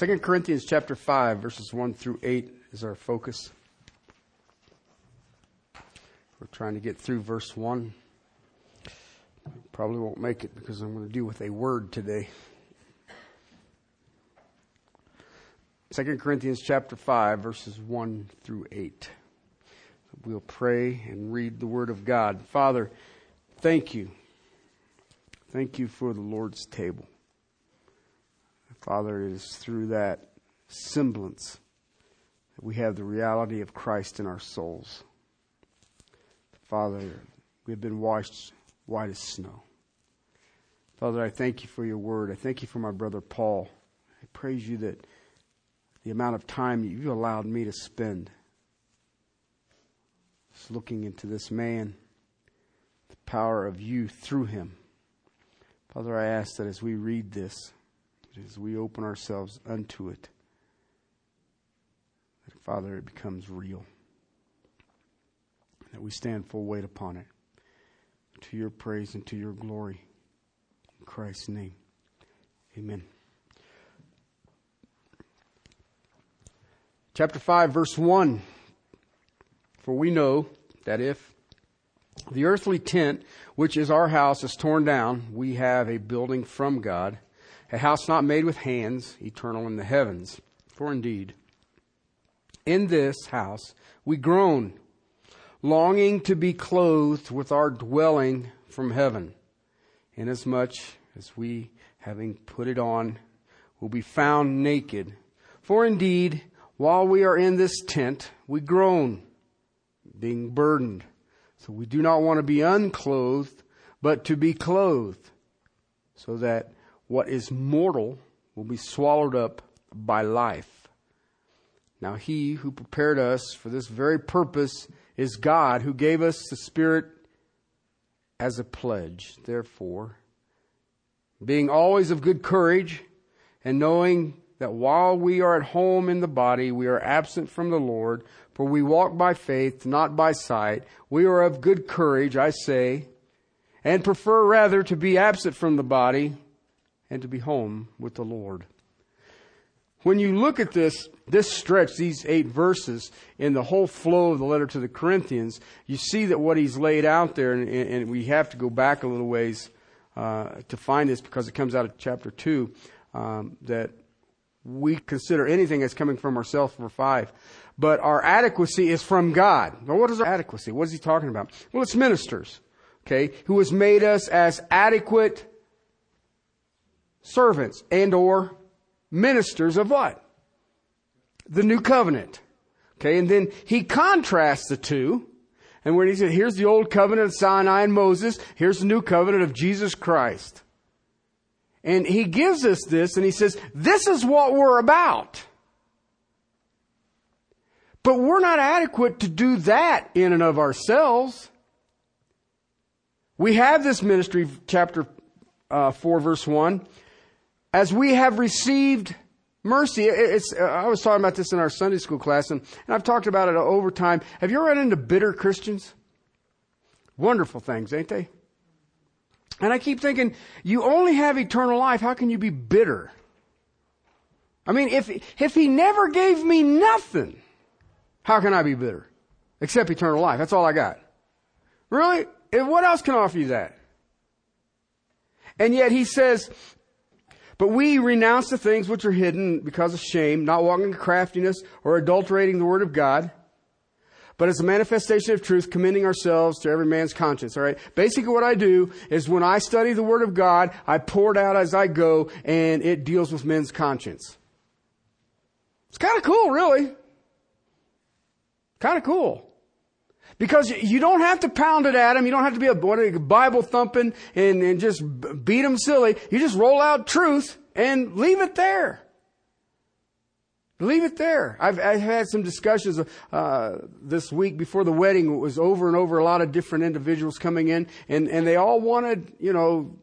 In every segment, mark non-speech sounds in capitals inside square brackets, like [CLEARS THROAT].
2 Corinthians chapter 5, verses 1 through 8 is our focus. We're trying to get through verse 1. Probably won't make it because I'm going to deal with a word today. 2 Corinthians chapter 5, verses 1 through 8. We'll pray and read the Word of God. Father, thank you. Thank you for the Lord's table. Father, it is through that semblance that we have the reality of Christ in our souls. Father, we have been washed white as snow. Father, I thank you for your word. I thank you for my brother Paul. I praise you that the amount of time you allowed me to spend just looking into this man, the power of you through him. Father, I ask that as we read this, as we open ourselves unto it, that, Father, it becomes real. That we stand full weight upon it. To your praise and to your glory. In Christ's name. Amen. Chapter 5, verse 1. For we know that if the earthly tent, which is our house, is torn down, we have a building from God a house not made with hands, eternal in the heavens. For indeed, in this house we groan, longing to be clothed with our dwelling from heaven, inasmuch as we, having put it on, will be found naked. For indeed, while we are in this tent, we groan, being burdened. So we do not want to be unclothed, but to be clothed, so that what is mortal will be swallowed up by life. Now, he who prepared us for this very purpose is God, who gave us the Spirit as a pledge. Therefore, being always of good courage, and knowing that while we are at home in the body, we are absent from the Lord, for we walk by faith, not by sight. We are of good courage, I say, and prefer rather to be absent from the body and to be home with the Lord. When you look at this, this stretch, these eight verses, in the whole flow of the letter to the Corinthians, you see that what he's laid out there, and, and we have to go back a little ways uh, to find this because it comes out of chapter 2, um, that we consider anything as coming from ourselves for 5. But our adequacy is from God. Now, what is our adequacy? What is he talking about? Well, it's ministers, okay, who has made us as adequate servants and or ministers of what? The new covenant. Okay, and then he contrasts the two. And when he said, here's the old covenant of Sinai and Moses, here's the new covenant of Jesus Christ. And he gives us this and he says, this is what we're about. But we're not adequate to do that in and of ourselves. We have this ministry, chapter uh, 4, verse 1 as we have received mercy. It's, uh, I was talking about this in our Sunday school class, and, and I've talked about it over time. Have you ever run into bitter Christians? Wonderful things, ain't they? And I keep thinking, you only have eternal life. How can you be bitter? I mean, if, if he never gave me nothing, how can I be bitter? Except eternal life. That's all I got. Really? What else can offer you that? And yet he says, but we renounce the things which are hidden because of shame, not walking in craftiness or adulterating the word of God, but as a manifestation of truth, commending ourselves to every man's conscience. All right. Basically, what I do is when I study the word of God, I pour it out as I go, and it deals with men's conscience. It's kind of cool, really. Kind of cool. Because you don't have to pound it at them. You don't have to be a, Bible thumping and, and just beat them silly. You just roll out truth and leave it there. Leave it there. I've, I've had some discussions uh, this week before the wedding. It was over and over. A lot of different individuals coming in, and and they all wanted, you know,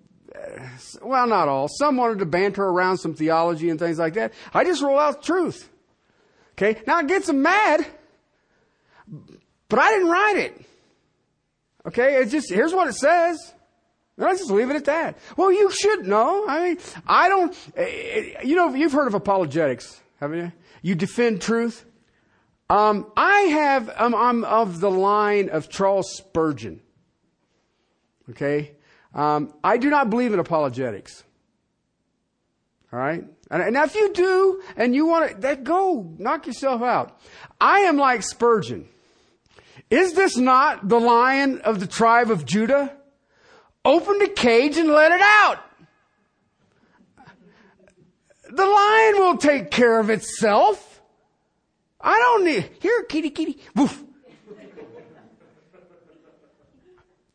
well, not all. Some wanted to banter around some theology and things like that. I just roll out truth. Okay. Now it gets them mad, but I didn't write it. Okay, it's just, here's what it says. I just leave it at that. Well, you should know. I mean, I don't, you know, you've heard of apologetics, haven't you? You defend truth. Um, I have, um, I'm of the line of Charles Spurgeon. Okay? Um, I do not believe in apologetics. All right? And now if you do, and you want to, that go, knock yourself out. I am like Spurgeon. Is this not the lion of the tribe of Judah? Open the cage and let it out. The lion will take care of itself. I don't need, here, kitty, kitty, woof.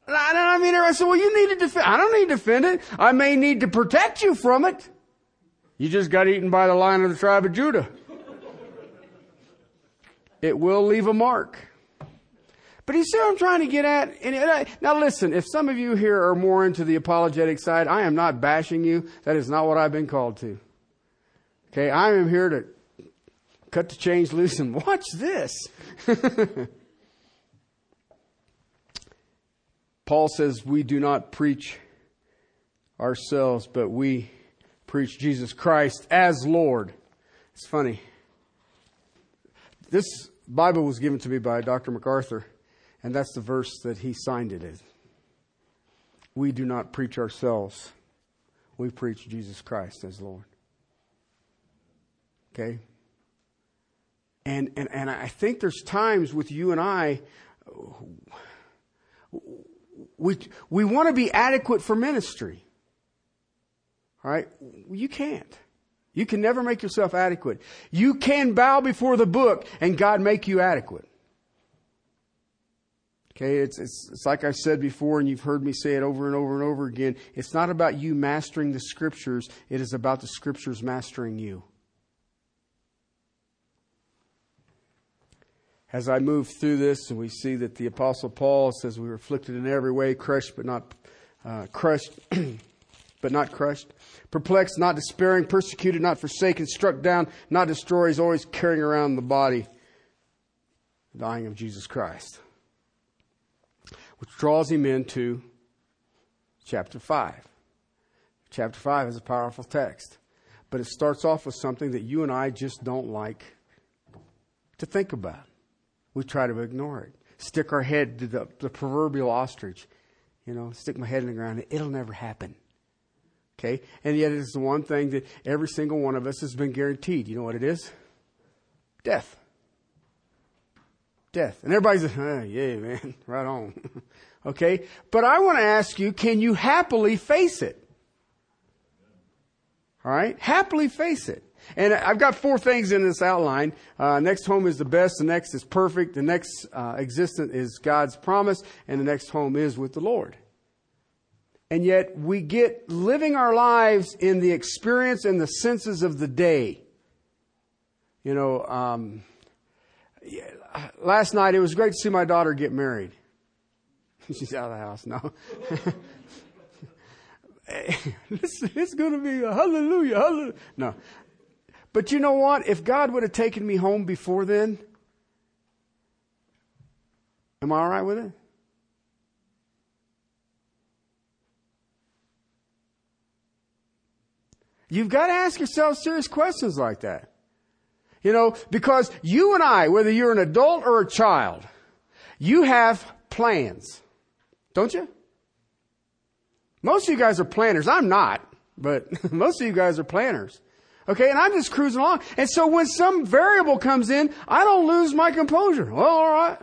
I mean, I said, well, you need to defend, I don't need to defend it. I may need to protect you from it. You just got eaten by the lion of the tribe of Judah. It will leave a mark. But you see what I'm trying to get at? And I, uh, now listen, if some of you here are more into the apologetic side, I am not bashing you. That is not what I've been called to. Okay, I am here to cut the chains loose and [LAUGHS] watch this. [LAUGHS] Paul says we do not preach ourselves, but we preach Jesus Christ as Lord. It's funny. This Bible was given to me by Dr. MacArthur. And that's the verse that he signed it as. We do not preach ourselves. We preach Jesus Christ as Lord. Okay? And, and, and I think there's times with you and I, we, we want to be adequate for ministry. All right? You can't. You can never make yourself adequate. You can bow before the book and God make you adequate. Okay, it's, it's, it's like I said before, and you've heard me say it over and over and over again. It's not about you mastering the scriptures, it is about the scriptures mastering you. As I move through this, and we see that the Apostle Paul says we were afflicted in every way, crushed but not uh, crushed, [CLEARS THROAT] but not crushed, perplexed, not despairing, persecuted, not forsaken, struck down, not destroyed. He's always carrying around the body, dying of Jesus Christ which draws him into chapter 5. Chapter 5 is a powerful text, but it starts off with something that you and I just don't like to think about. We try to ignore it. Stick our head to the, the proverbial ostrich. You know, stick my head in the ground. It'll never happen. Okay? And yet it is the one thing that every single one of us has been guaranteed. You know what it is? Death death. And everybody's, oh, yeah, man, [LAUGHS] right on. [LAUGHS] okay? But I want to ask you, can you happily face it? All right? Happily face it. And I've got four things in this outline. Uh, next home is the best. The next is perfect. The next uh, existent is God's promise. And the next home is with the Lord. And yet we get living our lives in the experience and the senses of the day. You know, um, [SIGHS] last night it was great to see my daughter get married. [LAUGHS] She's out of the house now. [LAUGHS] it's, it's going to be a hallelujah, hallelujah. No. But you know what? If God would have taken me home before then, am I all right with it? You've got to ask yourself serious questions like that. You know, because you and I, whether you're an adult or a child, you have plans. Don't you? Most of you guys are planners. I'm not, but [LAUGHS] most of you guys are planners. Okay, and I'm just cruising along. And so when some variable comes in, I don't lose my composure. Well, all right.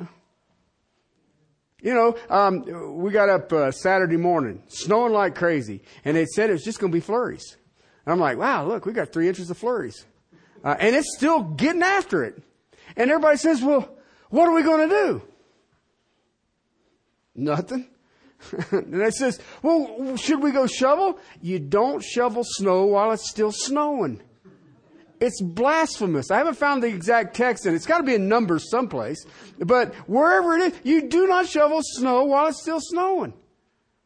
You know, um, we got up uh, Saturday morning, snowing like crazy, and they said it was just going to be flurries. And I'm like, wow, look, we got three inches of flurries. Uh, and it's still getting after it. And everybody says, well, what are we going to do? Nothing. [LAUGHS] and it says, well, should we go shovel? You don't shovel snow while it's still snowing. It's blasphemous. I haven't found the exact text and it's got to be in Numbers someplace. But wherever it is, you do not shovel snow while it's still snowing.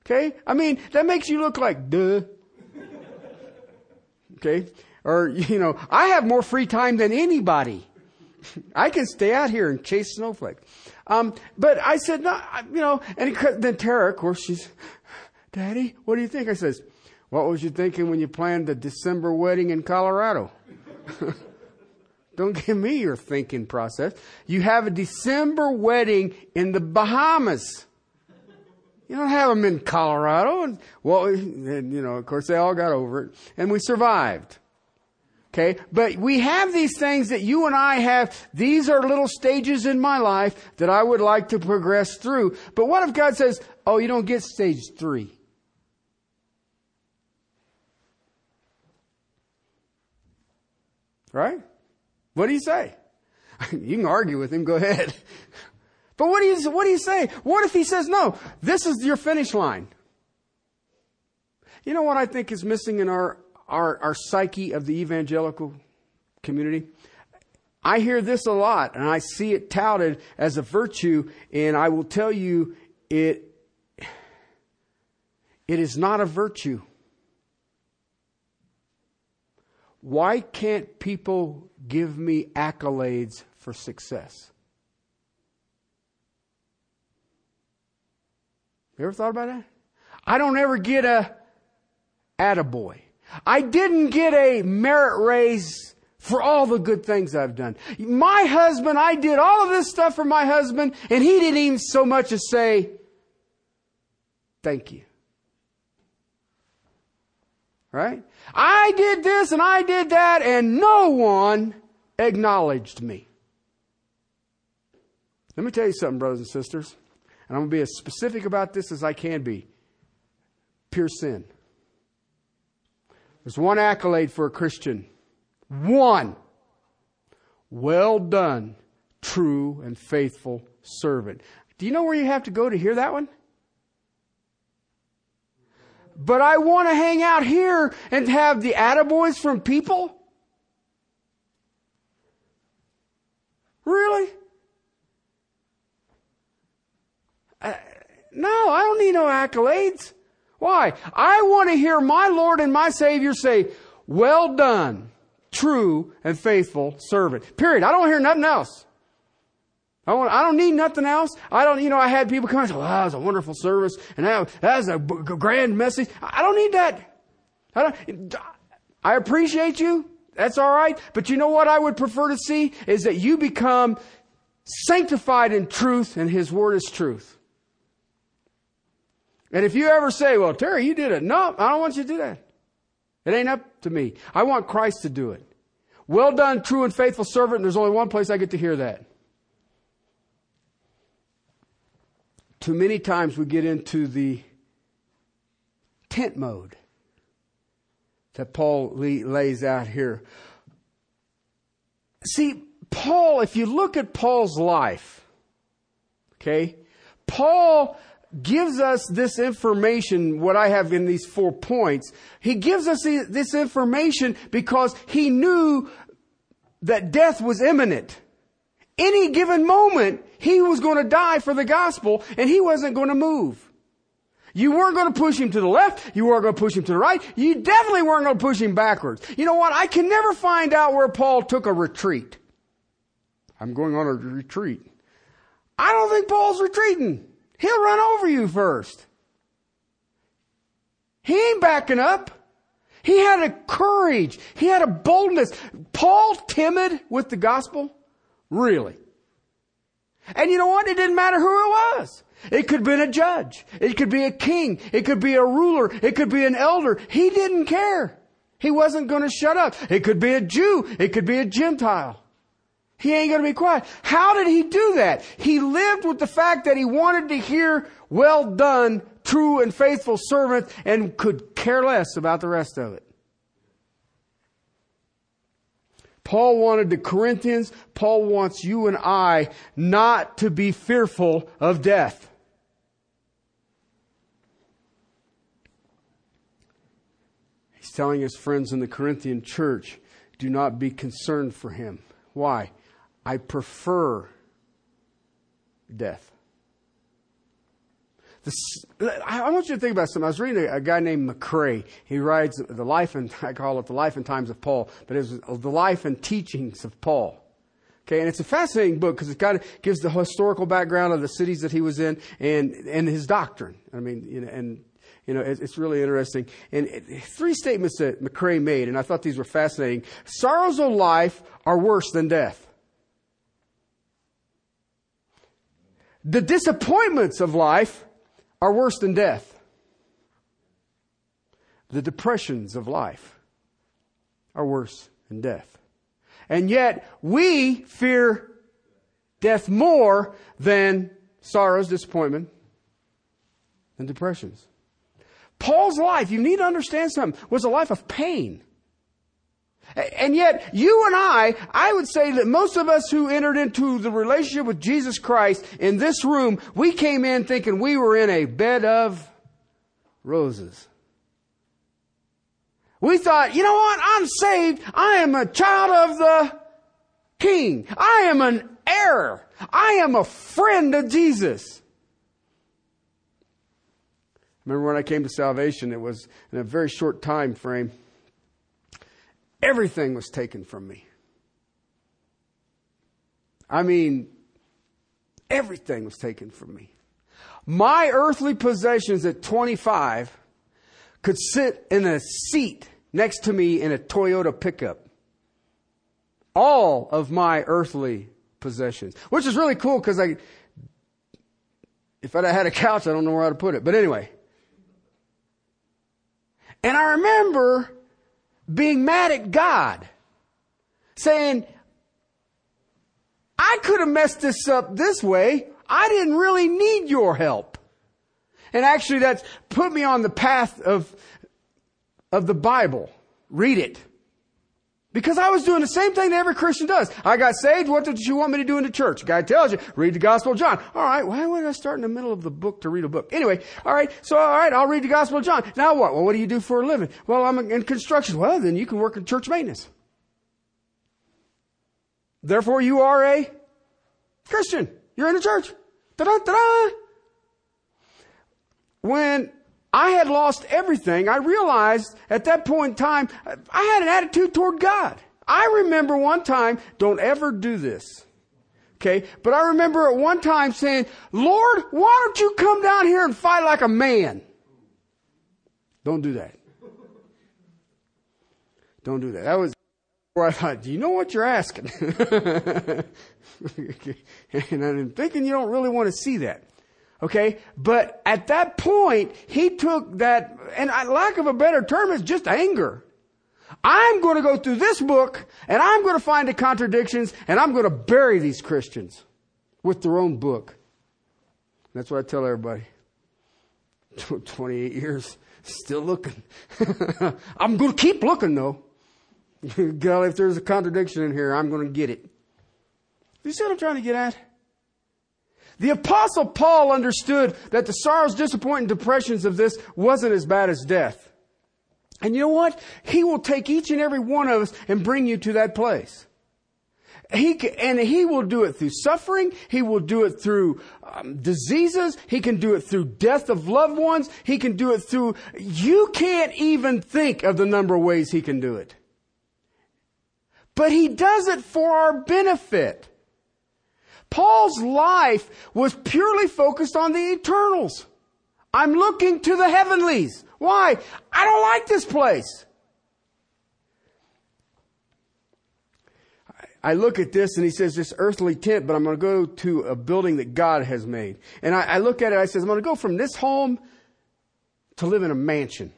Okay? I mean, that makes you look like duh. Okay? Or, you know, I have more free time than anybody. I can stay out here and chase snowflakes. Um, but I said, no, you know, and then Tara, of course, she's Daddy, what do you think? I says, what was you thinking when you planned the December wedding in Colorado? [LAUGHS] Don't give me your thinking process. You have a December wedding in the Bahamas. You don't have them in Colorado. And, well, [LAUGHS] and, you know, of course, they all got over it, and we survived. Okay, but we have these things that you and I have. These are little stages in my life that I would like to progress through. But what if God says, "Oh, you don't get stage three"? Right? What do you say? [LAUGHS] you can argue with him. Go ahead. [LAUGHS] But what do you, what do you say? What if he says, no, this is your finish line? You know what I think is missing in our, our, our psyche of the evangelical community? I hear this a lot and I see it touted as a virtue and I will tell you it, it is not a virtue. Why can't people give me accolades for success? You ever thought about that? I don't ever get a attaboy. I didn't get a merit raise for all the good things I've done. My husband, I did all of this stuff for my husband, and he didn't even so much as say, thank you. Right? I did this and I did that, and no one acknowledged me. Let me tell you something, brothers and sisters. And I'm going to be as specific about this as I can be. Pure sin. There's one accolade for a Christian. One. Well done, true and faithful servant. Do you know where you have to go to hear that one? But I want to hang out here and have the attaboys from people? Really? Uh, no, I don't need no accolades. Why? I want to hear my Lord and my Savior say, well done, true and faithful servant. Period. I don't hear nothing else. I, want, I don't need nothing else. I don't, you know, I had people come and say, well, that was a wonderful service and that, that was a grand message. I don't need that. I don't, I appreciate you. That's all right. But you know what I would prefer to see is that you become sanctified in truth and His Word is truth. And if you ever say, well, Terry, you did it. No, I don't want you to do that. It ain't up to me. I want Christ to do it. Well done, true and faithful servant. And there's only one place I get to hear that. Too many times we get into the tent mode that Paul lays out here. See, Paul, if you look at Paul's life, okay, Paul gives us this information, what I have in these four points. He gives us this information because he knew that death was imminent. Any given moment, he was going to die for the gospel and he wasn't going to move. You weren't going to push him to the left. You weren't going to push him to the right. You definitely weren't going to push him backwards. You know what? I can never find out where Paul took a retreat. I'm going on a retreat. I don't think Paul's retreating. He'll run over you first. He ain't backing up. He had a courage. He had a boldness. Paul timid with the gospel? Really? And you know what? It didn't matter who it was. It could have been a judge. It could be a king. It could be a ruler. It could be an elder. He didn't care. He wasn't going to shut up. It could be a Jew. It could be a Gentile. He ain't going to be quiet. How did he do that? He lived with the fact that he wanted to hear, well done, true and faithful servant, and could care less about the rest of it. Paul wanted the Corinthians, Paul wants you and I not to be fearful of death. He's telling his friends in the Corinthian church, do not be concerned for him. Why? I prefer death. This, I want you to think about something. I was reading a, a, guy named McRay. He writes the life and I call it the life and times of Paul, but it's uh, the life and teachings of Paul. Okay, and it's a fascinating book because it kind of gives the historical background of the cities that he was in and and his doctrine. I mean, you know, and You know, it's really interesting. And uh, three statements that McRay made, and I thought these were fascinating. Sorrows of life are worse than death. The disappointments of life are worse than death. The depressions of life are worse than death. And yet, we fear death more than sorrows, disappointment, and depressions. Paul's life, you need to understand something, was a life of pain. And yet, you and I, I would say that most of us who entered into the relationship with Jesus Christ in this room, we came in thinking we were in a bed of roses. We thought, you know what? I'm saved. I am a child of the King. I am an heir. I am a friend of Jesus. Remember when I came to salvation, it was in a very short time frame. Everything was taken from me. I mean, everything was taken from me. My earthly possessions at 25 could sit in a seat next to me in a Toyota pickup. All of my earthly possessions, which is really cool because I, if I'd had a couch, I don't know where I'd put it. But anyway. And I remember being mad at God, saying, I could have messed this up this way. I didn't really need your help. And actually that's put me on the path of, of the Bible. Read it. Because I was doing the same thing that every Christian does. I got saved. What did you want me to do in the church? guy tells you, read the Gospel of John. All right. Why would I start in the middle of the book to read a book? Anyway. All right. So, all right. I'll read the Gospel of John. Now what? Well, what do you do for a living? Well, I'm in construction. Well, then you can work in church maintenance. Therefore, you are a Christian. You're in the church. Da-da, da-da. When I had lost everything. I realized at that point in time, I had an attitude toward God. I remember one time, don't ever do this. Okay, but I remember at one time saying, Lord, why don't you come down here and fight like a man? Don't do that. Don't do that. That was where I thought, do you know what you're asking? [LAUGHS] and I'm thinking you don't really want to see that. Okay? But at that point, he took that, and I, lack of a better term, is just anger. I'm going to go through this book and I'm going to find the contradictions and I'm going to bury these Christians with their own book. That's what I tell everybody. 28 years, still looking. [LAUGHS] I'm going to keep looking though. [LAUGHS] God, if there's a contradiction in here, I'm going to get it. You see what I'm trying to get at? The apostle Paul understood that the sorrows, disappointment, depressions of this wasn't as bad as death. And you know what? He will take each and every one of us and bring you to that place. He and he will do it through suffering. He will do it through um, diseases. He can do it through death of loved ones. He can do it through. You can't even think of the number of ways he can do it. But he does it for our benefit. Paul's life was purely focused on the eternals. I'm looking to the heavenlies. Why? I don't like this place. I look at this and he says this earthly tent, but I'm going to go to a building that God has made. And I, I look at it, I says, I'm going to go from this home to live in a mansion.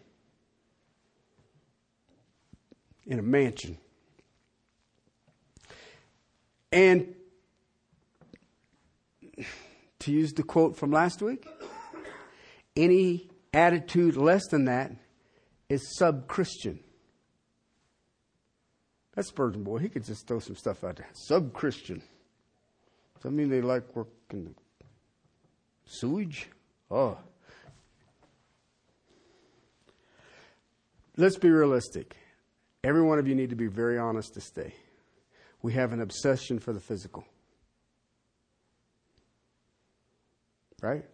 In a mansion. And to use the quote from last week, any attitude less than that is sub Christian. That's Spurgeon boy. He could just throw some stuff out there. Sub Christian. Does that mean they like working the sewage? Oh. Let's be realistic. Every one of you need to be very honest to stay. We have an obsession for the physical. Right?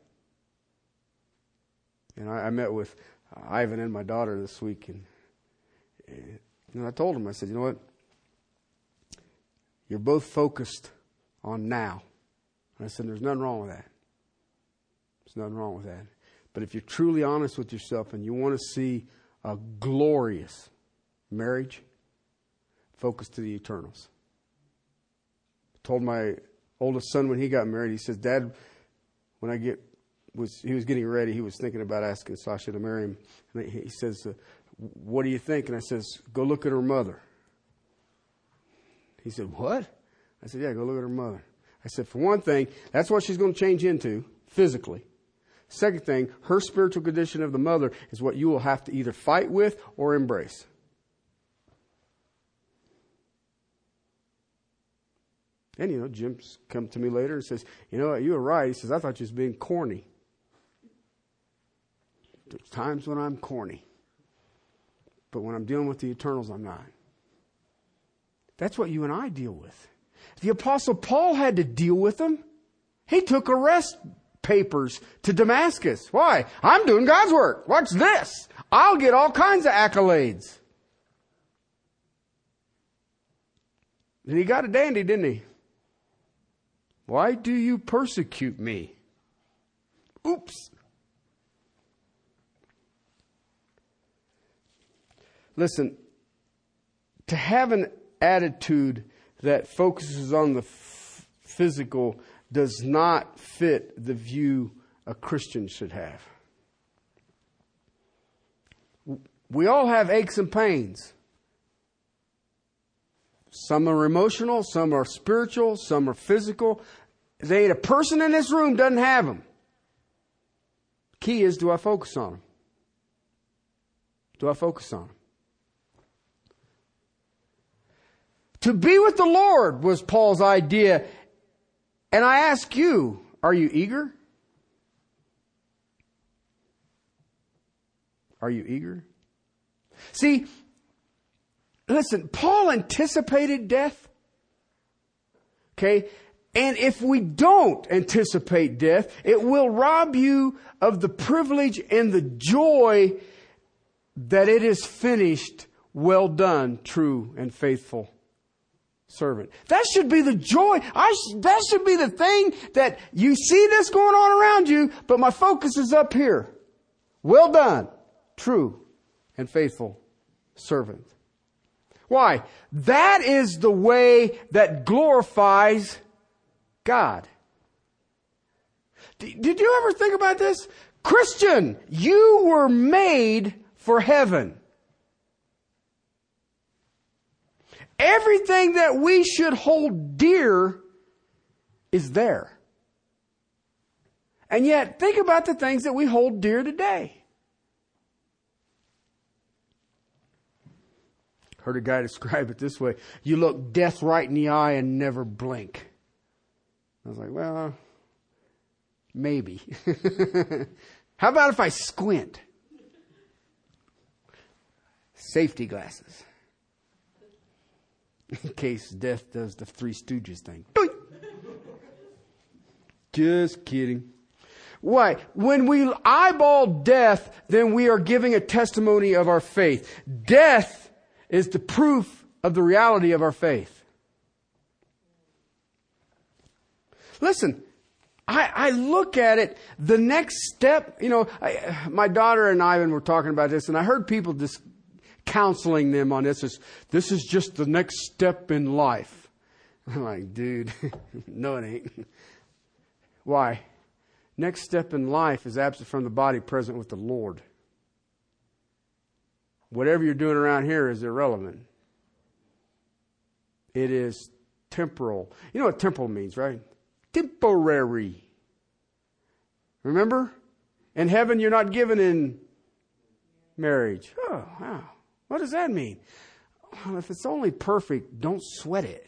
And I, I met with uh, Ivan and my daughter this week, and, uh, and you know, I told him, I said, you know what? You're both focused on now. And I said, there's nothing wrong with that. There's nothing wrong with that. But if you're truly honest with yourself and you want to see a glorious marriage, focus to the eternals. I told my oldest son when he got married, he says, Dad, when I get was he was getting ready, he was thinking about asking Sasha to marry him. And he says, uh, "What do you think?" And I says, "Go look at her mother." He said, "What?" I said, "Yeah, go look at her mother." I said, "For one thing, that's what she's going to change into physically. Second thing, her spiritual condition of the mother is what you will have to either fight with or embrace. And, you know, Jim's come to me later and says, You know you were right. He says, I thought you was being corny. There's times when I'm corny. But when I'm dealing with the eternals, I'm not. That's what you and I deal with. The Apostle Paul had to deal with them. He took arrest papers to Damascus. Why? I'm doing God's work. Watch this? I'll get all kinds of accolades. And he got a dandy, didn't he? Why do you persecute me? Oops. Listen, to have an attitude that focuses on the f- physical does not fit the view a Christian should have. We all have aches and pains. Some are emotional, some are spiritual, some are physical. There ain't a person in this room doesn't have them. Key is, do I focus on them? Do I focus on them? To be with the Lord was Paul's idea and I ask you, are you eager? Are you eager? See, listen, Paul anticipated death. Okay? And if we don't anticipate death, it will rob you of the privilege and the joy that it is finished, well done, true and faithful servant. That should be the joy. I, that should be the thing that you see this going on around you, but my focus is up here. Well done, true and faithful servant. Why? That is the way that glorifies God. Did you ever think about this? Christian, you were made for heaven. Everything that we should hold dear is there. And yet, think about the things that we hold dear today. Heard a guy [LAUGHS] describe it this way you look death right in the eye and never blink. I was like, well, maybe. [LAUGHS] How about if I squint? Safety glasses [LAUGHS] in case death does the Three Stooges thing. Just kidding. Why? When we eyeball death, then we are giving a testimony of our faith. Death is the proof of the reality of our faith. Listen, I, I look at it, the next step, you know, I, my daughter and Ivan were talking about this, and I heard people just counseling them on this. Is, this is just the next step in life. I'm like, dude, [LAUGHS] no, it ain't. Why? Next step in life is absent from the body, present with the Lord. Whatever you're doing around here is irrelevant. It is temporal. You know what temporal means, right? Temporary. Remember? In heaven, you're not given in marriage. Oh, wow. What does that mean? Well, if it's only perfect, don't sweat it.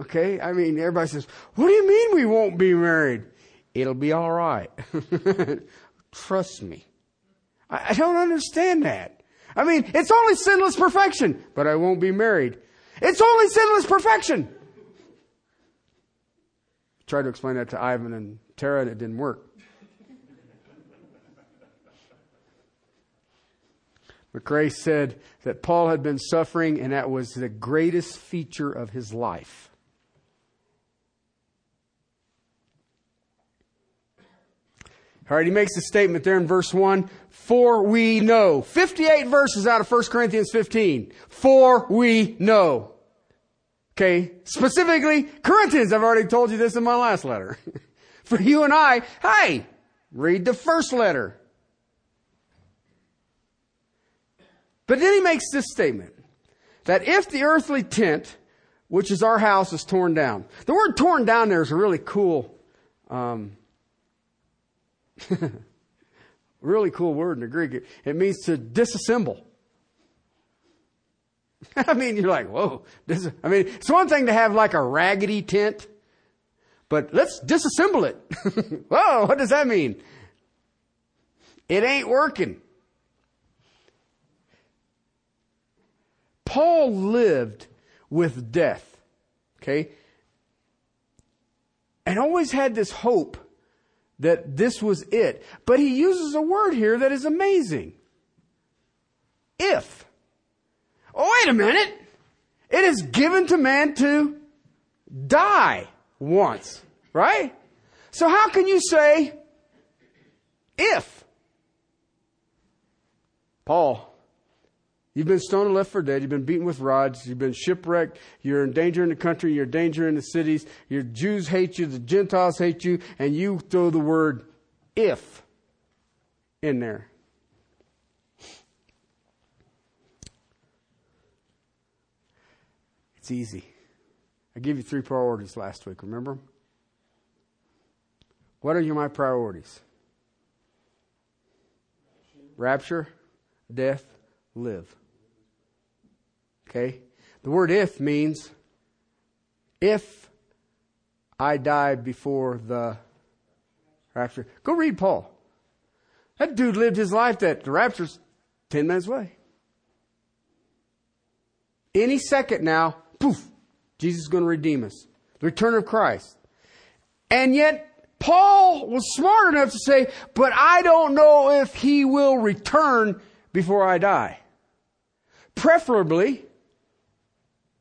Okay? I mean, everybody says, What do you mean we won't be married? It'll be all right. [LAUGHS] Trust me. I, I don't understand that. I mean, it's only sinless perfection, but I won't be married. It's only sinless perfection. Tried to explain that to Ivan and Tara, and it didn't work. McRay said that Paul had been suffering, and that was the greatest feature of his life. All right, he makes a statement there in verse 1. For we know. 58 verses out of 1 Corinthians 15. For we know. Okay, specifically Corinthians. I've already told you this in my last letter. [LAUGHS] For you and I, hey, read the first letter. But then he makes this statement that if the earthly tent, which is our house, is torn down, the word torn down there is a really cool, um, [LAUGHS] really cool word in the Greek. It, it means to disassemble. [LAUGHS] I mean, you're like, whoa. This, I mean, it's one thing to have like a raggedy tent, but let's disassemble it. [LAUGHS] whoa, what does that mean? It ain't working. Paul lived with death, okay? And always had this hope that this was it. But he uses a word here that is amazing. If. Oh, wait a minute. It is given to man to die once, right? So how can you say if? Paul, you've been stoned and left for dead. You've been beaten with rods. You've been shipwrecked. You're in danger in the country. You're in danger in the cities. Your Jews hate you. The Gentiles hate you. And you throw the word if in there. Easy. I gave you three priorities last week, remember? What are your my priorities? Rapture, death, live. Okay? The word if means if I die before the rapture. Go read Paul. That dude lived his life that the rapture's 10 minutes away. Any second now, poof, Jesus is going to redeem us. The return of Christ. And yet, Paul was smart enough to say, but I don't know if he will return before I die. Preferably,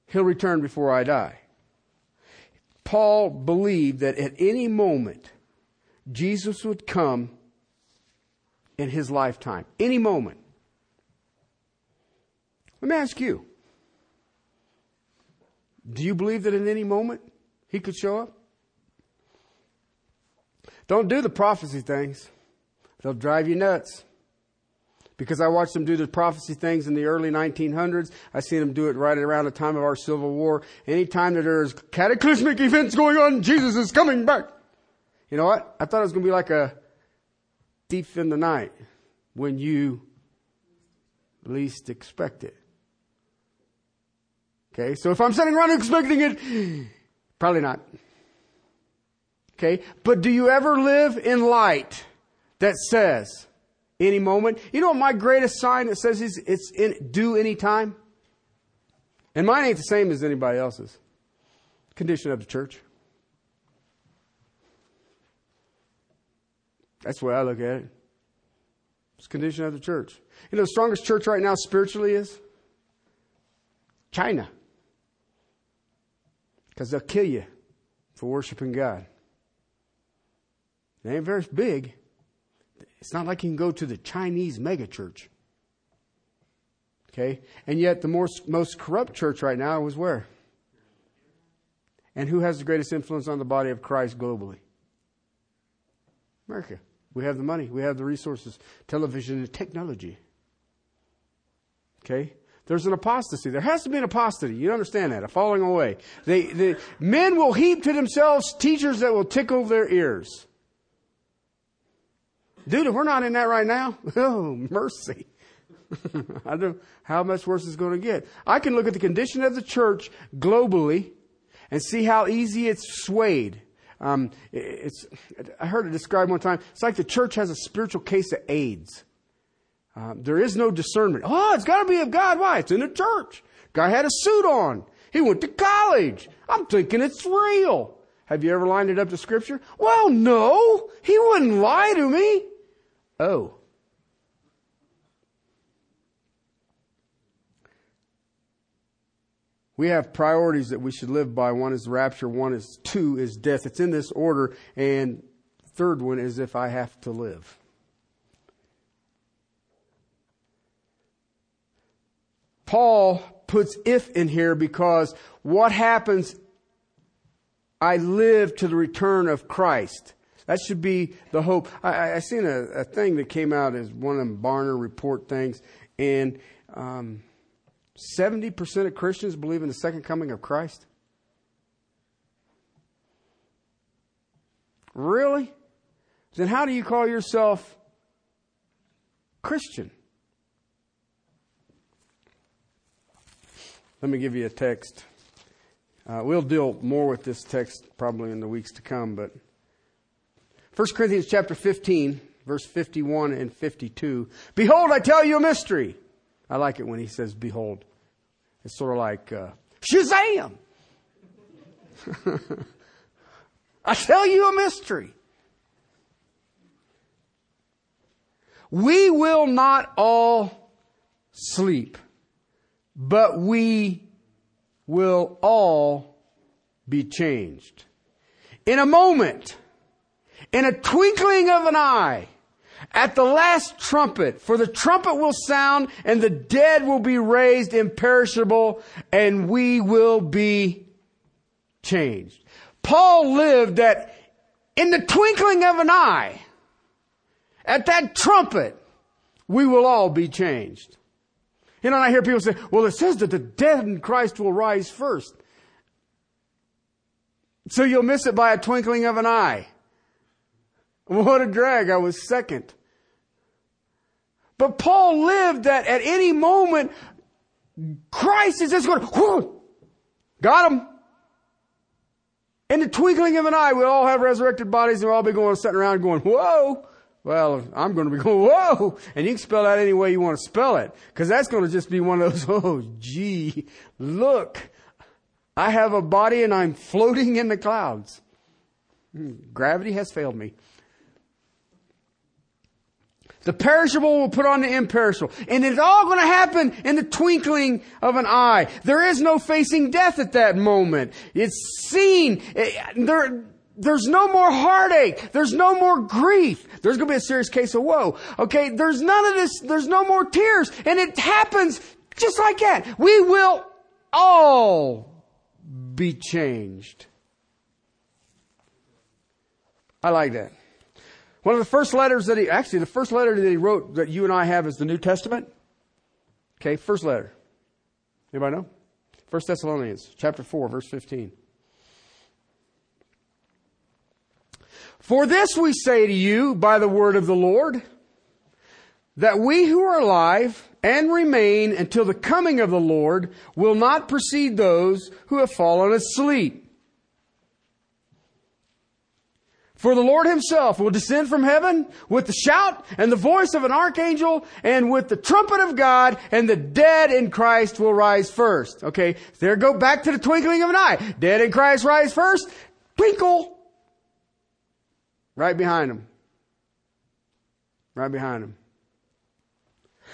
he'll return before I die. Paul believed that at any moment, Jesus would come in his lifetime. Any moment. Let me ask you. Do you believe that in any moment he could show up? Don't do the prophecy things. They'll drive you nuts. Because I watched them do the prophecy things in the early 1900s. I seen them do it right around the time of our Civil War. Anytime that there's cataclysmic events going on, Jesus is coming back. You know what? I thought it was going to be like a thief in the night when you least expect it. Okay, so if I'm sitting around expecting it, probably not. Okay, but do you ever live in light that says any moment? You know what my greatest sign that says is it's in due any time? And mine ain't the same as anybody else's. Condition of the church. That's the way I look at it. It's condition of the church. You know, the strongest church right now spiritually is China because they'll kill you for worshiping God. It ain't very big. It's not like you can go to the Chinese megachurch. Okay? And yet, the most, most corrupt church right now is where? And who has the greatest influence on the body of Christ globally? America. We have the money, we have the resources, television and technology. Okay? There's an apostasy. There has to be an apostasy. You understand that? A falling away. They, the men will heap to themselves teachers that will tickle their ears. Dude, if we're not in that right now, [LAUGHS] oh, mercy. [LAUGHS] I don't know how much worse it's going to get. I can look at the condition of the church globally and see how easy it's swayed. Um, it's, I heard it described one time. It's like the church has a spiritual case of AIDS. Um, there is no discernment. Oh, it's got to be of God. Why? It's in the church. Guy had a suit on. He went to college. I'm thinking it's real. Have you ever lined it up to Scripture? Well, no. He wouldn't lie to me. Oh. We have priorities that we should live by. One is rapture. One is two is death. It's in this order. And third one is if I have to live. Paul puts if in here because what happens I live to the return of Christ. That should be the hope. I, I seen a, a, thing that came out as one of them Barna report things, and um, 70% of Christians believe in the second coming of Christ. Really? Then how do you call yourself Christian? Let me give you a text. Uh, we'll deal more with this text probably in the weeks to come, but 1 Corinthians chapter 15, verse 51 and 52. Behold, I tell you a mystery. I like it when he says, behold. It's sort of like, uh, Shazam! [LAUGHS] I tell you a mystery. We will not all sleep, but we will all be changed. In a moment, in a twinkling of an eye, at the last trumpet, for the trumpet will sound and the dead will be raised imperishable and we will be changed. Paul lived that in the twinkling of an eye, at that trumpet, we will all be changed. You know, I hear people say, well, it says that the dead in Christ will rise first. So you'll miss it by a twinkling of an eye. What a drag. I was second. But Paul lived that at any moment, Christ is just going, whoo, got him. In the twinkling of an eye, we'll all have resurrected bodies and we'll all be going, sitting around going, whoa. Well, I'm going to be going, [LAUGHS] whoa! And you can spell that any way you want to spell it. Cause that's going to just be one of those, [LAUGHS] oh gee, look, I have a body and I'm floating in the clouds. Hmm, gravity has failed me. The perishable will put on the imperishable. And it's all going to happen in the twinkling of an eye. There is no facing death at that moment. It's seen. There, there's no more heartache. There's no more grief. There's going to be a serious case of woe. Okay. There's none of this. There's no more tears. And it happens just like that. We will all be changed. I like that. One of the first letters that he, actually the first letter that he wrote that you and I have is the New Testament. Okay, first letter. Anybody know? First Thessalonians, chapter 4, verse 15. For this we say to you by the word of the Lord, that we who are alive and remain until the coming of the Lord will not precede those who have fallen asleep. For the Lord himself will descend from heaven with the shout and the voice of an archangel and with the trumpet of God and the dead in Christ will rise first. Okay. There go back to the twinkling of an eye. Dead in Christ rise first. Twinkle. Right behind him. Right behind him.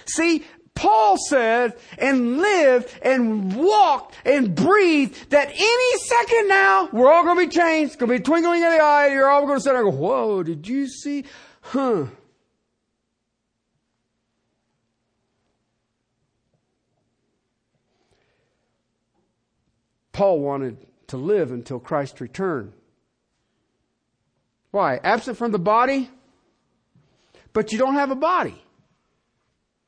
See, Paul said and lived and walked and breathed that any second now we're all going to be changed. It's going to be twinkling in the eye. You're all going to sit there and go, whoa, did you see? Huh. Paul wanted to live until Christ returned. Why? Absent from the body, but you don't have a body.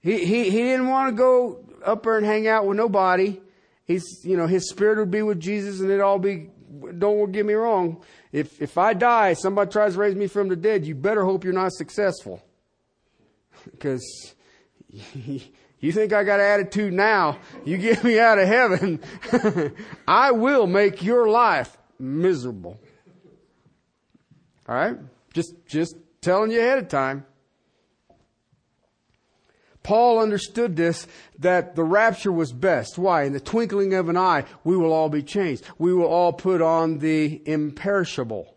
He, he, he didn't want to go up there and hang out with nobody. He's, you know, his spirit would be with Jesus and it'd all be, don't get me wrong. If, if I die, somebody tries to raise me from the dead, you better hope you're not successful. [LAUGHS] Because [LAUGHS] you think I got attitude now, you get me out of heaven, [LAUGHS] I will make your life miserable. All right? Just, just telling you ahead of time. Paul understood this, that the rapture was best. Why? In the twinkling of an eye, we will all be changed. We will all put on the imperishable.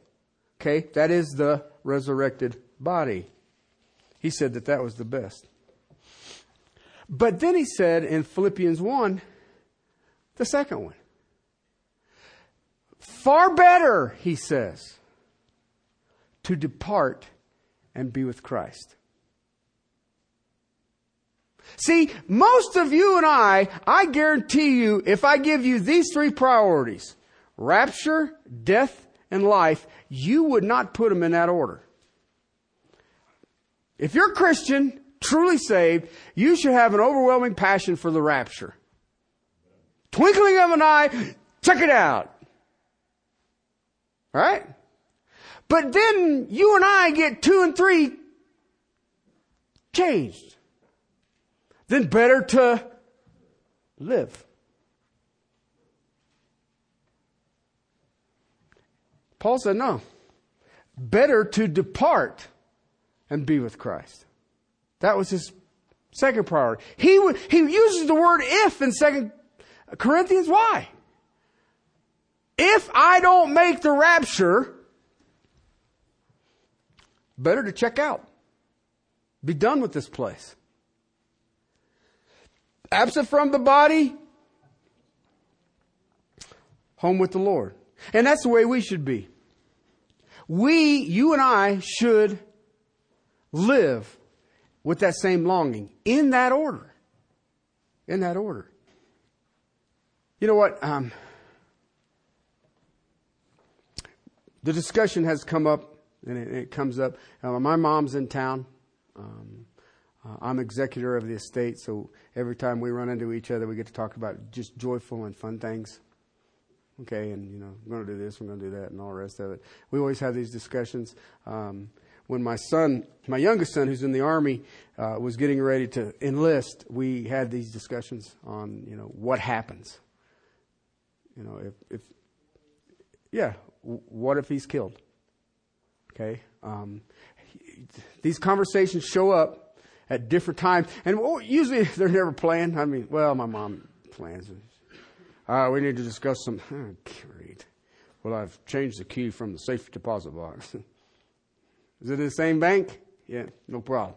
Okay? That is the resurrected body. He said that that was the best. But then he said in Philippians 1, the second one. Far better, he says to depart and be with Christ. See, most of you and I, I guarantee you, if I give you these three priorities, rapture, death, and life, you would not put them in that order. If you're a Christian, truly saved, you should have an overwhelming passion for the rapture. Twinkling of an eye, check it out. Right? But then you and I get two and three changed. Then better to live. Paul said, no. Better to depart and be with Christ. That was his second priority. He, he uses the word if in second Corinthians. Why? If I don't make the rapture, better to check out. Be done with this place. Absent from the body, home with the Lord. And that's the way we should be. We, you and I, should live with that same longing in that order. In that order. You know what? Um, the discussion has come up, and it, it comes up. Uh, my mom's in town. Um, uh, I'm executor of the estate, so every time we run into each other, we get to talk about just joyful and fun things. Okay, and you know, we're going to do this, we're going to do that, and all the rest of it. We always have these discussions. Um, when my son, my youngest son, who's in the army, uh, was getting ready to enlist, we had these discussions on, you know, what happens. You know, if, if yeah, what if he's killed? Okay, um, these conversations show up at different times, and usually [LAUGHS] they're never planned. I mean, well, my mom plans. Uh, we need to discuss some. [LAUGHS] Oh, great. Well, I've changed the key from the safe deposit box. [LAUGHS] Is it in the same bank? Yeah, no problem.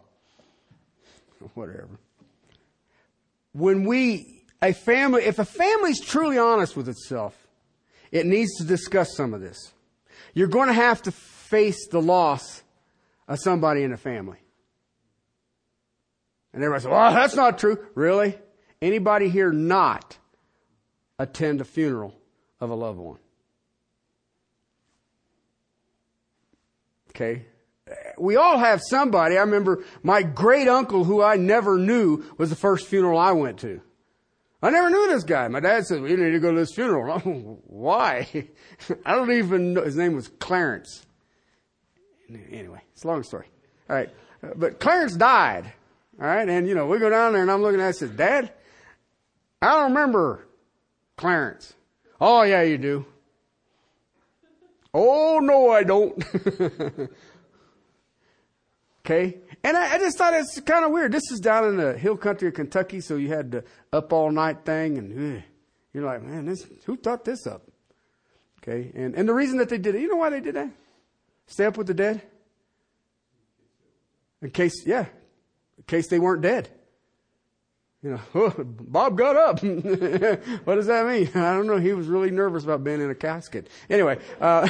Whatever. When we, a family, if a family's truly honest with itself, it needs to discuss some of this. You're going to have to face the loss of somebody in the family. And everybody says, well, that's not true. Really? Anybody here not attend a funeral of a loved one? Okay we all have somebody. I remember my great uncle who I never knew was the first funeral I went to. I never knew this guy. My dad said, well, you need to go to this funeral. [LAUGHS] Why? [LAUGHS] I don't even know. His name was Clarence. Anyway, it's a long story. All right. Uh, but Clarence died. All right. And, you know, we go down there and I'm looking at it and said, Dad, I don't remember Clarence. Oh, yeah, you do. Oh, no, I don't. [LAUGHS] Okay? And I, I just thought it's kind of weird. This is down in the hill country of Kentucky, so you had the up all night thing, and ugh, you're like, man, this, who thought this up? Okay? And, and the reason that they did it, you know why they did that? Stay up with the dead? In case, yeah, in case they weren't dead. You know, [LAUGHS] oh, Bob got up. [LAUGHS] what does that mean? [LAUGHS] I don't know. He was really nervous about being in a casket. Anyway, uh,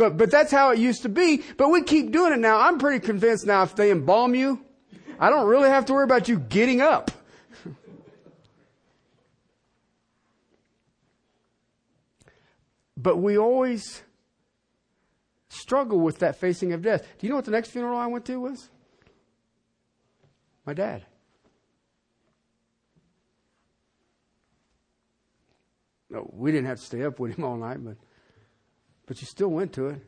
But, but that's how it used to be. But we keep doing it now. I'm pretty convinced now if they embalm you, I don't really have to worry about you getting up. but we always struggle with that facing of death. Do you know what the next funeral I went to was? My dad. No, we didn't have to stay up with him all night, but but you still went to it.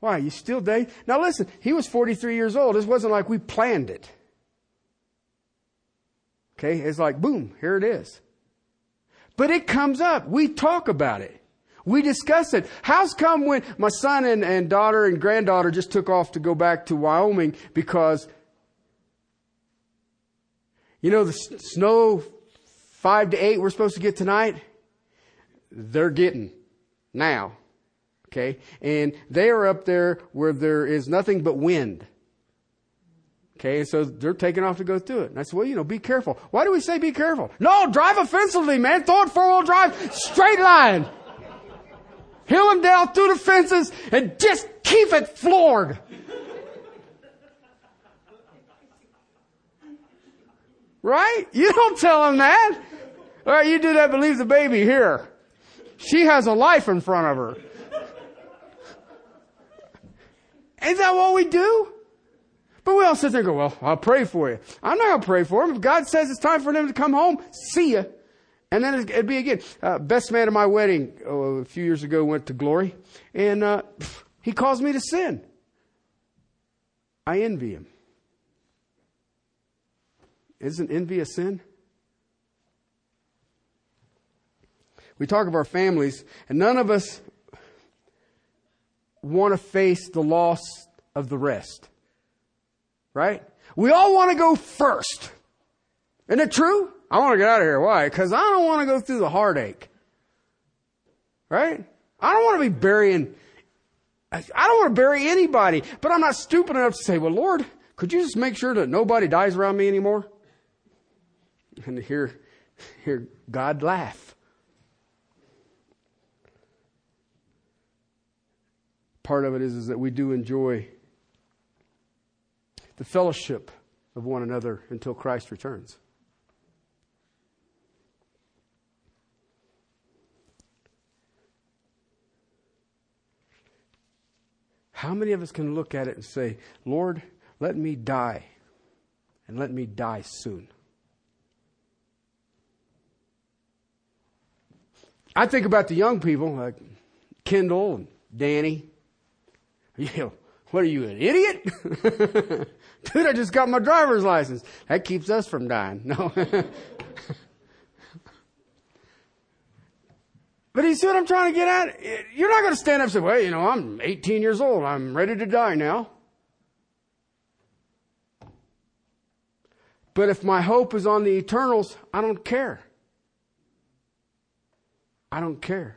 Why? You still date? Now listen, he was 43 years old. This wasn't like we planned it. Okay? It's like, boom, here it is. But it comes up. We talk about it. We discuss it. How's come when my son and, and daughter and granddaughter just took off to go back to Wyoming because, you know, the snow five to eight we're supposed to get tonight? They're getting now. Okay? And they are up there where there is nothing but wind. Okay, and so they're taking off to go through it. And I said, well, you know, be careful. Why do we say be careful? No, drive offensively, man. Throw it four wheel drive, straight line. Hill him down through the fences, and just keep it floored. Right? You don't tell him that. All right, you do that, but leave the baby here. She has a life in front of her. Ain't that what we do? But we all sit there and go, well, I'll pray for you. I'm not going to pray for him. If God says it's time for them to come home, see ya. And then it'd be again. Uh, best man at my wedding oh, a few years ago went to glory, and uh, he caused me to sin. I envy him. Isn't envy a sin? We talk of our families, and none of us want to face the loss of the rest. Right? We all want to go first. Isn't it true? I want to get out of here. Why? Because I don't want to go through the heartache. Right? I don't want to be burying, I don't want to bury anybody, but I'm not stupid enough to say, well, Lord, could you just make sure that nobody dies around me anymore? And to hear, hear God laugh. Part of it is, is that we do enjoy the fellowship of one another until Christ returns. How many of us can look at it and say, Lord, let me die, and let me die soon? I think about the young people like Kendall and Danny. You know, what are you, an idiot? [LAUGHS] Dude, I just got my driver's license. That keeps us from dying. No. [LAUGHS] But you see what I'm trying to get at? You're not going to stand up and say, well, you know, I'm 18 years old. I'm ready to die now. But if my hope is on the eternals, I don't care. I don't care.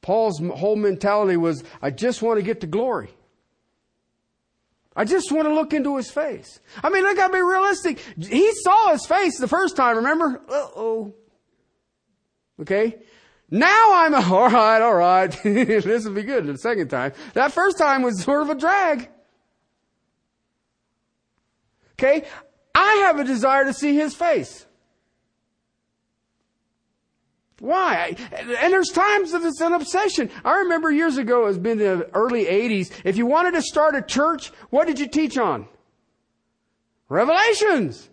Paul's whole mentality was, I just want to get to glory. I just want to look into his face. I mean, I gotta be realistic. He saw his face the first time, remember? Uh oh. Okay? Now I'm, [LAUGHS] alright, alright. [LAUGHS] this will be good the second time. That first time was sort of a drag. Okay? I have a desire to see his face. Why? And there's times that it's an obsession. I remember years ago, it was been the early 80s. If you wanted to start a church, what did you teach on? Revelations.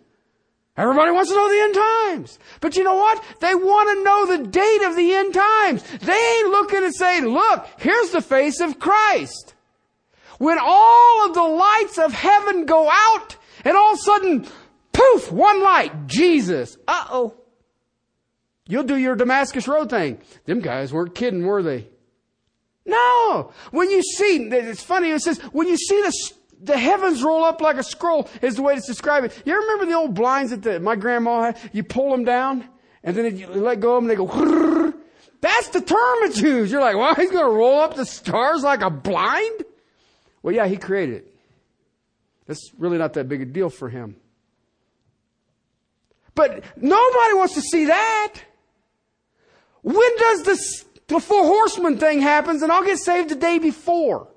Everybody wants to know the end times. But you know what? They want to know the date of the end times. They ain't looking and saying, look, here's the face of Christ. When all of the lights of heaven go out and all of a sudden, poof, one light, Jesus. Uh-oh. You'll do your Damascus Road thing. Them guys weren't kidding, were they? No. When you see, it's funny, it says, when you see the the heavens roll up like a scroll is the way to describe it. You remember the old blinds that the, my grandma had? You pull them down and then you let go of them and they go, that's the term it's. You're like, well, he's going to roll up the stars like a blind? Well, yeah, he created it. That's really not that big a deal for him. But nobody wants to see that. When does this, the four horsemen thing happens and I'll get saved the day before?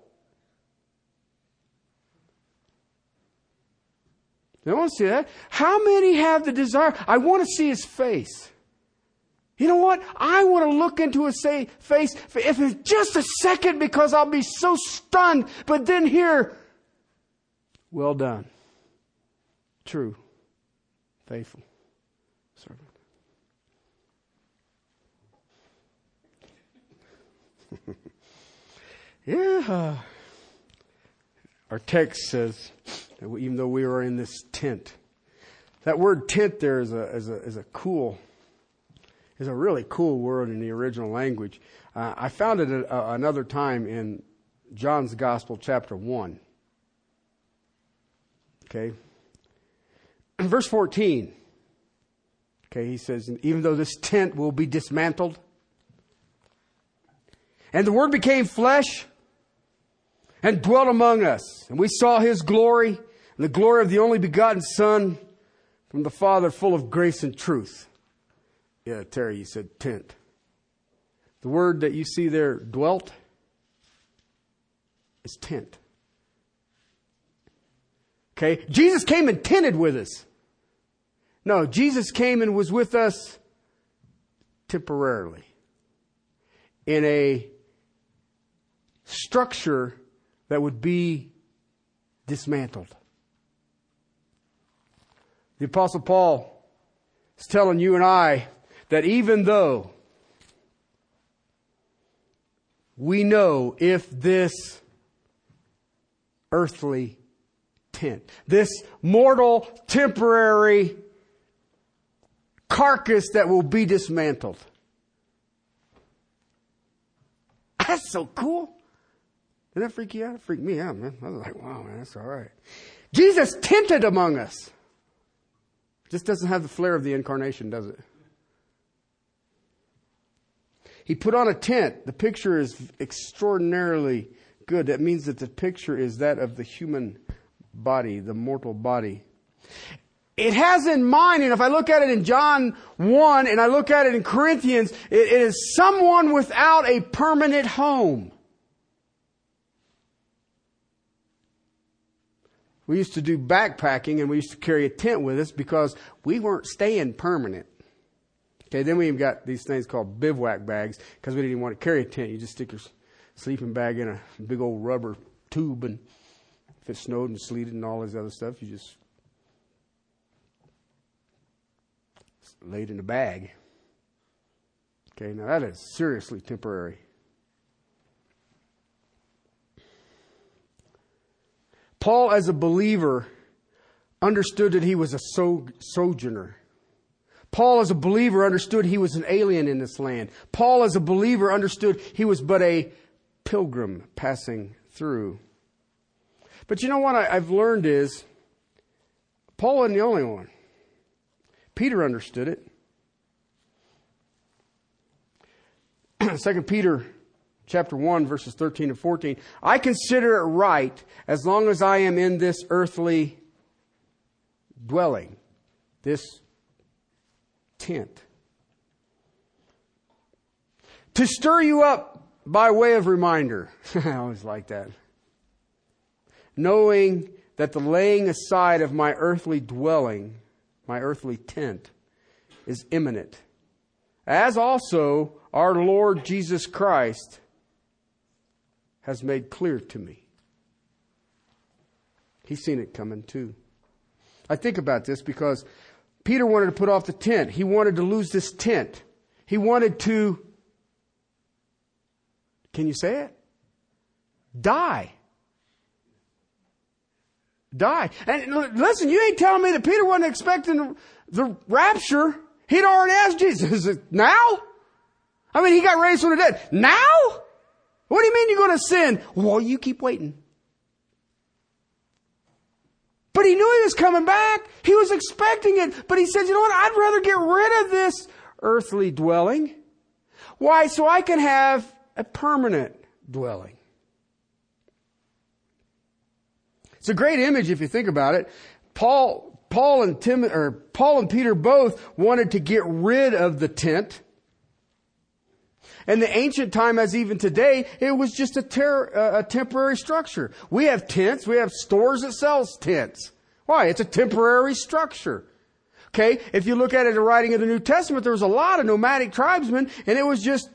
They want to see that. How many have the desire? I want to see his face. You know what? I want to look into his face if it's just a second because I'll be so stunned. But then hear, well done. True. Faithful. Servant. [LAUGHS] yeah. Our text says, that even though we were in this tent. That word tent there is a, is a, is a cool, is a really cool word in the original language. Uh, I found it a, another time in John's Gospel, chapter 1. Okay. In verse 14, okay, he says, even though this tent will be dismantled, and the word became flesh and dwelt among us, and we saw his glory, and the glory of the only begotten Son from the Father, full of grace and truth. Yeah, Terry, you said tent. The word that you see there, dwelt, is tent. Okay? Jesus came and tented with us. No, Jesus came and was with us temporarily in a structure that would be dismantled. The Apostle Paul is telling you and I that even though we know if this earthly tent, this mortal, temporary carcass that will be dismantled. That's so cool. Did that freak you out? It freaked me out, man. I was like, wow, man, that's all right. Jesus tented among us. Just doesn't have the flair of the incarnation, does it? He put on a tent. The picture is extraordinarily good. That means that the picture is that of the human body, the mortal body. It has in mind, and if I look at it in John 1 and I look at it in Corinthians, it, it is someone without a permanent home. We used to do backpacking and we used to carry a tent with us because we weren't staying permanent. Okay, then we even got these things called bivouac bags because we didn't even want to carry a tent. You just stick your sleeping bag in a big old rubber tube and if it snowed and sleeted and all this other stuff, you just laid in a bag. Okay, now that is seriously temporary. Paul, as a believer, understood that he was a so- sojourner. Paul, as a believer, understood he was an alien in this land. Paul, as a believer, understood he was but a pilgrim passing through. But you know what I, have learned is Paul wasn't the only one. Peter understood it. [CLEARS THROAT] Second Peter chapter 1 verses 13 and 14. I consider it right as long as I am in this earthly dwelling, this tent, to stir you up by way of reminder. [LAUGHS] I always like that knowing that the laying aside of my earthly dwelling, my earthly tent, is imminent, as also our Lord Jesus Christ has made clear to me. He's seen it coming too. I think about this because Peter wanted to put off the tent. He wanted to lose this tent. He wanted to, can you say it? Die die. And listen, you ain't telling me that Peter wasn't expecting the rapture. He'd already asked Jesus, [LAUGHS] now? I mean, he got raised from the dead. Now? What do you mean you're going to sin? Well, you keep waiting. But he knew he was coming back. He was expecting it. But he said, you know what? I'd rather get rid of this earthly dwelling. Why? So I can have a permanent dwelling. It's a great image if you think about it. Paul, Paul and Tim, or Paul and Peter both wanted to get rid of the tent. And the ancient time, as even today, it was just a, ter- a temporary structure. We have tents. We have stores that sells tents. Why? It's a temporary structure. Okay, if you look at it in the writing of the New Testament, there was a lot of nomadic tribesmen, and it was just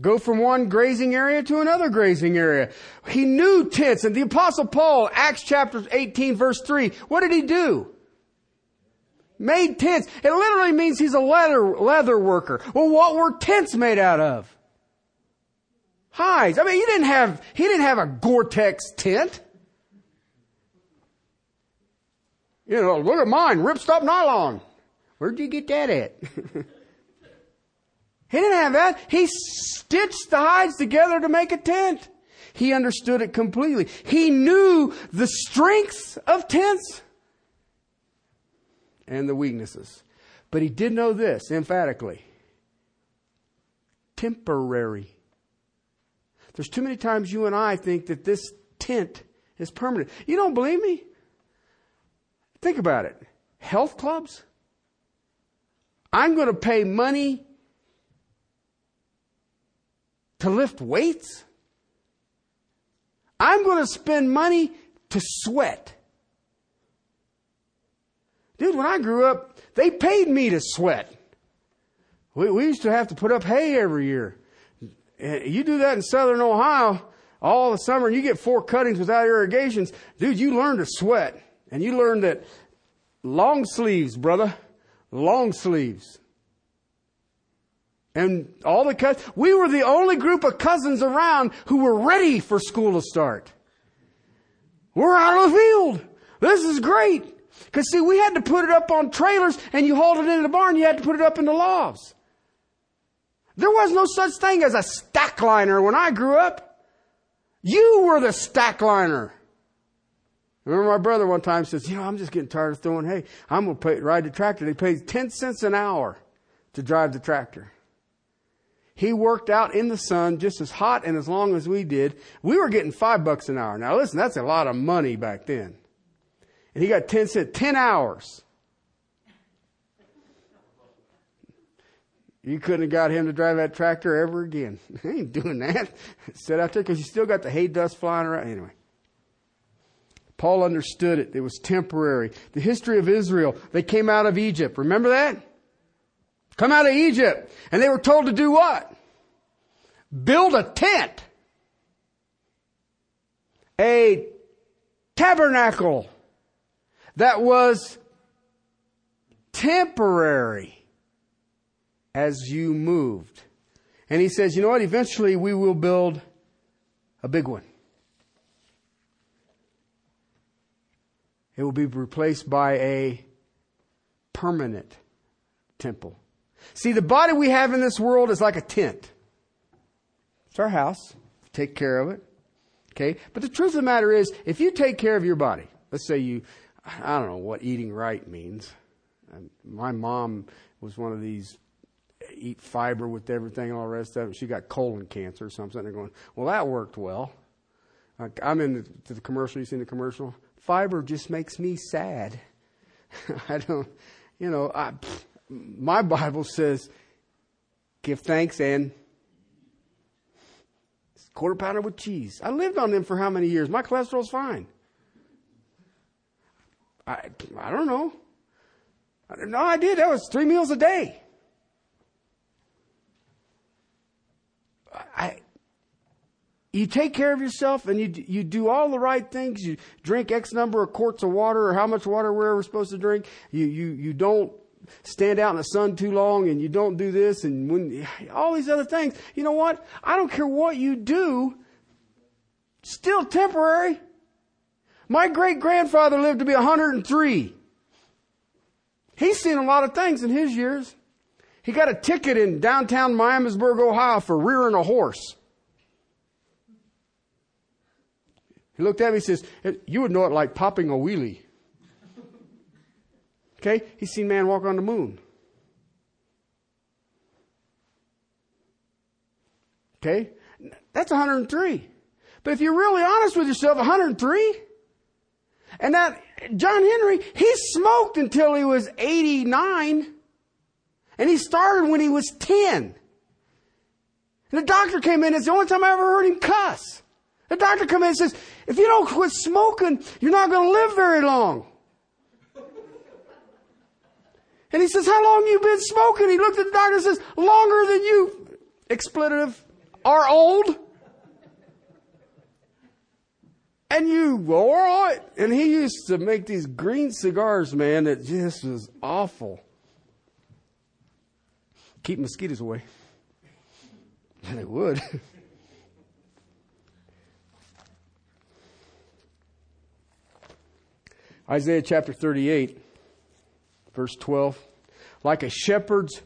Go from one grazing area to another grazing area. He knew tents. And the apostle Paul, Acts chapter 18 verse 3, what did he do? Made tents. It literally means he's a leather, leather worker. Well, what were tents made out of? Hides. I mean, he didn't have, he didn't have a Gore-Tex tent. You know, look at mine, ripstop nylon. Where'd you get that at? [LAUGHS] He didn't have that. He stitched the hides together to make a tent. He understood it completely. He knew the strengths of tents and the weaknesses. But he did know this emphatically temporary. There's too many times you and I think that this tent is permanent. You don't believe me? Think about it. Health clubs? I'm going to pay money to lift weights. I'm going to spend money to sweat. Dude, when I grew up, they paid me to sweat. We, we used to have to put up hay every year. Eh, you do that in southern Ohio all the summer and you get four cuttings without irrigations. Dude, you learn to sweat. And you learn that long sleeves, brother. Long sleeves. And all the cousins, we were the only group of cousins around who were ready for school to start. We're out of the field. This is great. Cause see, we had to put it up on trailers and you hauled it into the barn, you had to put it up in the logs. There was no such thing as a stack liner when I grew up. You were the stack liner. Remember my brother one time says, you know, I'm just getting tired of throwing hay. I'm going to ride the tractor. They paid 10 cents an hour to drive the tractor. He worked out in the sun just as hot and as long as we did. We were getting five bucks an hour. Now listen, that's a lot of money back then. And he got 10 cents, 10 hours. You couldn't have got him to drive that tractor ever again. [LAUGHS] he ain't doing that. [LAUGHS] Sit out there because you still got the hay dust flying around. Anyway. Paul understood it. It was temporary. The history of Israel, they came out of Egypt. Remember that? Come out of Egypt. And they were told to do what? Build a tent. A tabernacle that was temporary as you moved. And he says, you know what? Eventually we will build a big one. It will be replaced by a permanent temple. See, the body we have in this world is like a tent. It's our house. Take care of it. Okay? But the truth of the matter is, if you take care of your body, let's say you, I don't know what eating right means. My mom was one of these eat fiber with everything and all the rest of it. She got colon cancer or something. They're going, well, that worked well. I'm in the, the commercial. You seen the commercial? Fiber just makes me sad. [LAUGHS] I don't, you know, I, my Bible says, give thanks and quarter pounder with cheese. I lived on them for how many years? My cholesterol's fine. I, I don't know. No, I did. That was three meals a day. I, you take care of yourself and you, you do all the right things. You drink X number of quarts of water or how much water we're supposed to drink. You, you, you don't stand out in the sun too long and you don't do this and when, all these other things. You know what? I don't care what you do. Still temporary. My great grandfather lived to be 103. He's seen a lot of things in his years. He got a ticket in downtown Miamisburg, Ohio for rearing a horse. He looked at me and says, You would know it like popping a wheelie. Okay? He's seen man walk on the moon. Okay? That's 103. But if you're really honest with yourself, 103? And that John Henry, he smoked until he was 89. And he started when he was 10. And the doctor came in, it's the only time I ever heard him cuss. The doctor came in and says, if you don't quit smoking, you're not going to live very long. And he says, How long you been smoking? He looked at the doctor and says, Longer than you, expletive, are old. And you, all right. And he used to make these green cigars, man, that just was awful. Keep mosquitoes away. [LAUGHS] It would. [LAUGHS] Isaiah chapter 38 verse 12. Like a shepherd's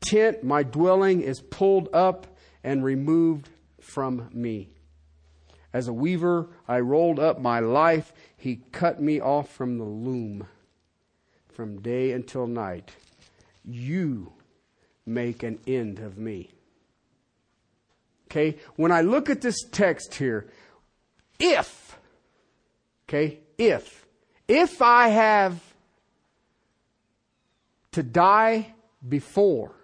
tent, my dwelling is pulled up and removed from me. As a weaver, I rolled up my life. He cut me off from the loom. From day until night, you make an end of me. Okay? When I look at this text here, if, okay, if, if I have to die before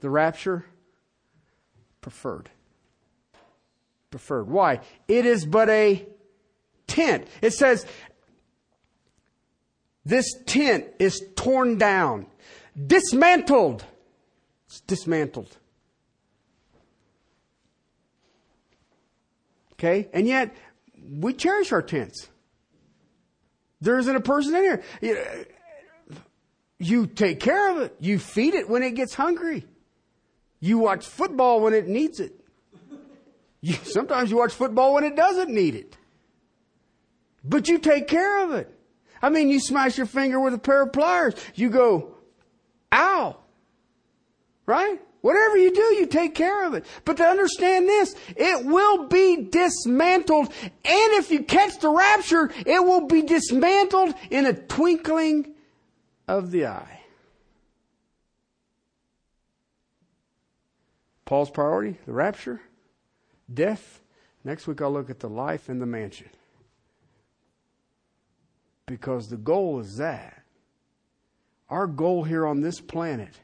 the rapture, preferred. Preferred. Why? It is but a tent. It says, this tent is torn down, dismantled. It's dismantled. Okay? And yet, we cherish our tents. There isn't a person in here. You take care of it. You feed it when it gets hungry. You watch football when it needs it. You, sometimes you watch football when it doesn't need it. But you take care of it. I mean, you smash your finger with a pair of pliers. You go, ow. Right? Whatever you do, you take care of it. But to understand this, it will be dismantled. And if you catch the rapture, it will be dismantled in a twinkling of the eye. Paul's priority, the rapture, death. Next week I'll look at the life and the mansion. Because the goal is that. Our goal here on this planet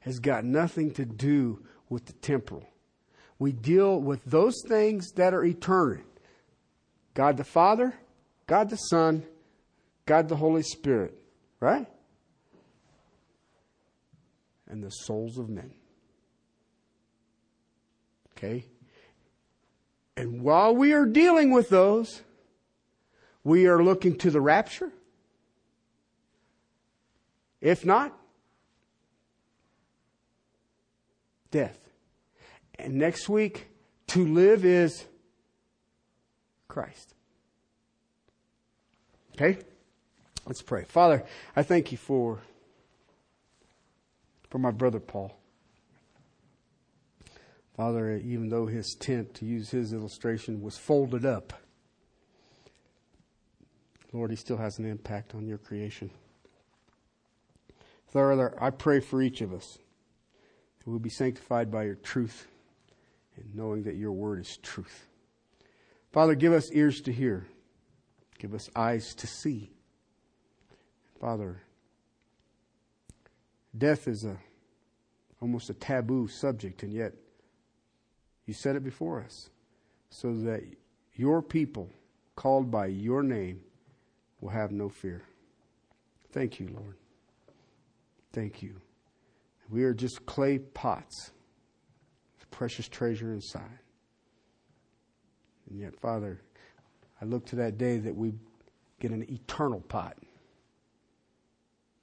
has got nothing to do with the temporal. We deal with those things that are eternal. God the Father, God the Son, God the Holy Spirit, right? And the souls of men. Okay? And while we are dealing with those, we are looking to the rapture. If not, death. And next week, to live is Christ. Okay? Let's pray. Father, I thank you for, for my brother Paul. Father, even though his tent, to use his illustration, was folded up, Lord, he still has an impact on your creation. Father, I pray for each of us that we'll be sanctified by your truth and knowing that your word is truth. Father, give us ears to hear, give us eyes to see. Father, death is a almost a taboo subject, and yet you said it before us so that your people, called by your name, will have no fear. Thank you, Lord. Thank you. We are just clay pots, precious treasure inside. And yet, Father, I look to that day that we get an eternal pot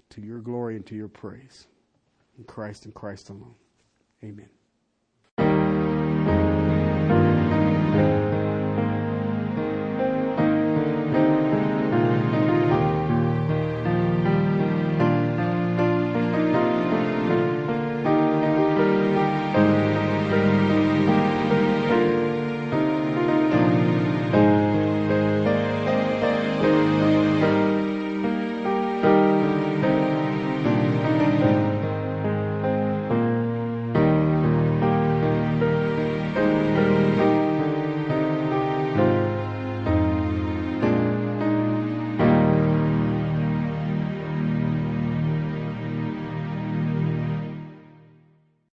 to your glory and to your praise. In Christ and Christ alone. Amen.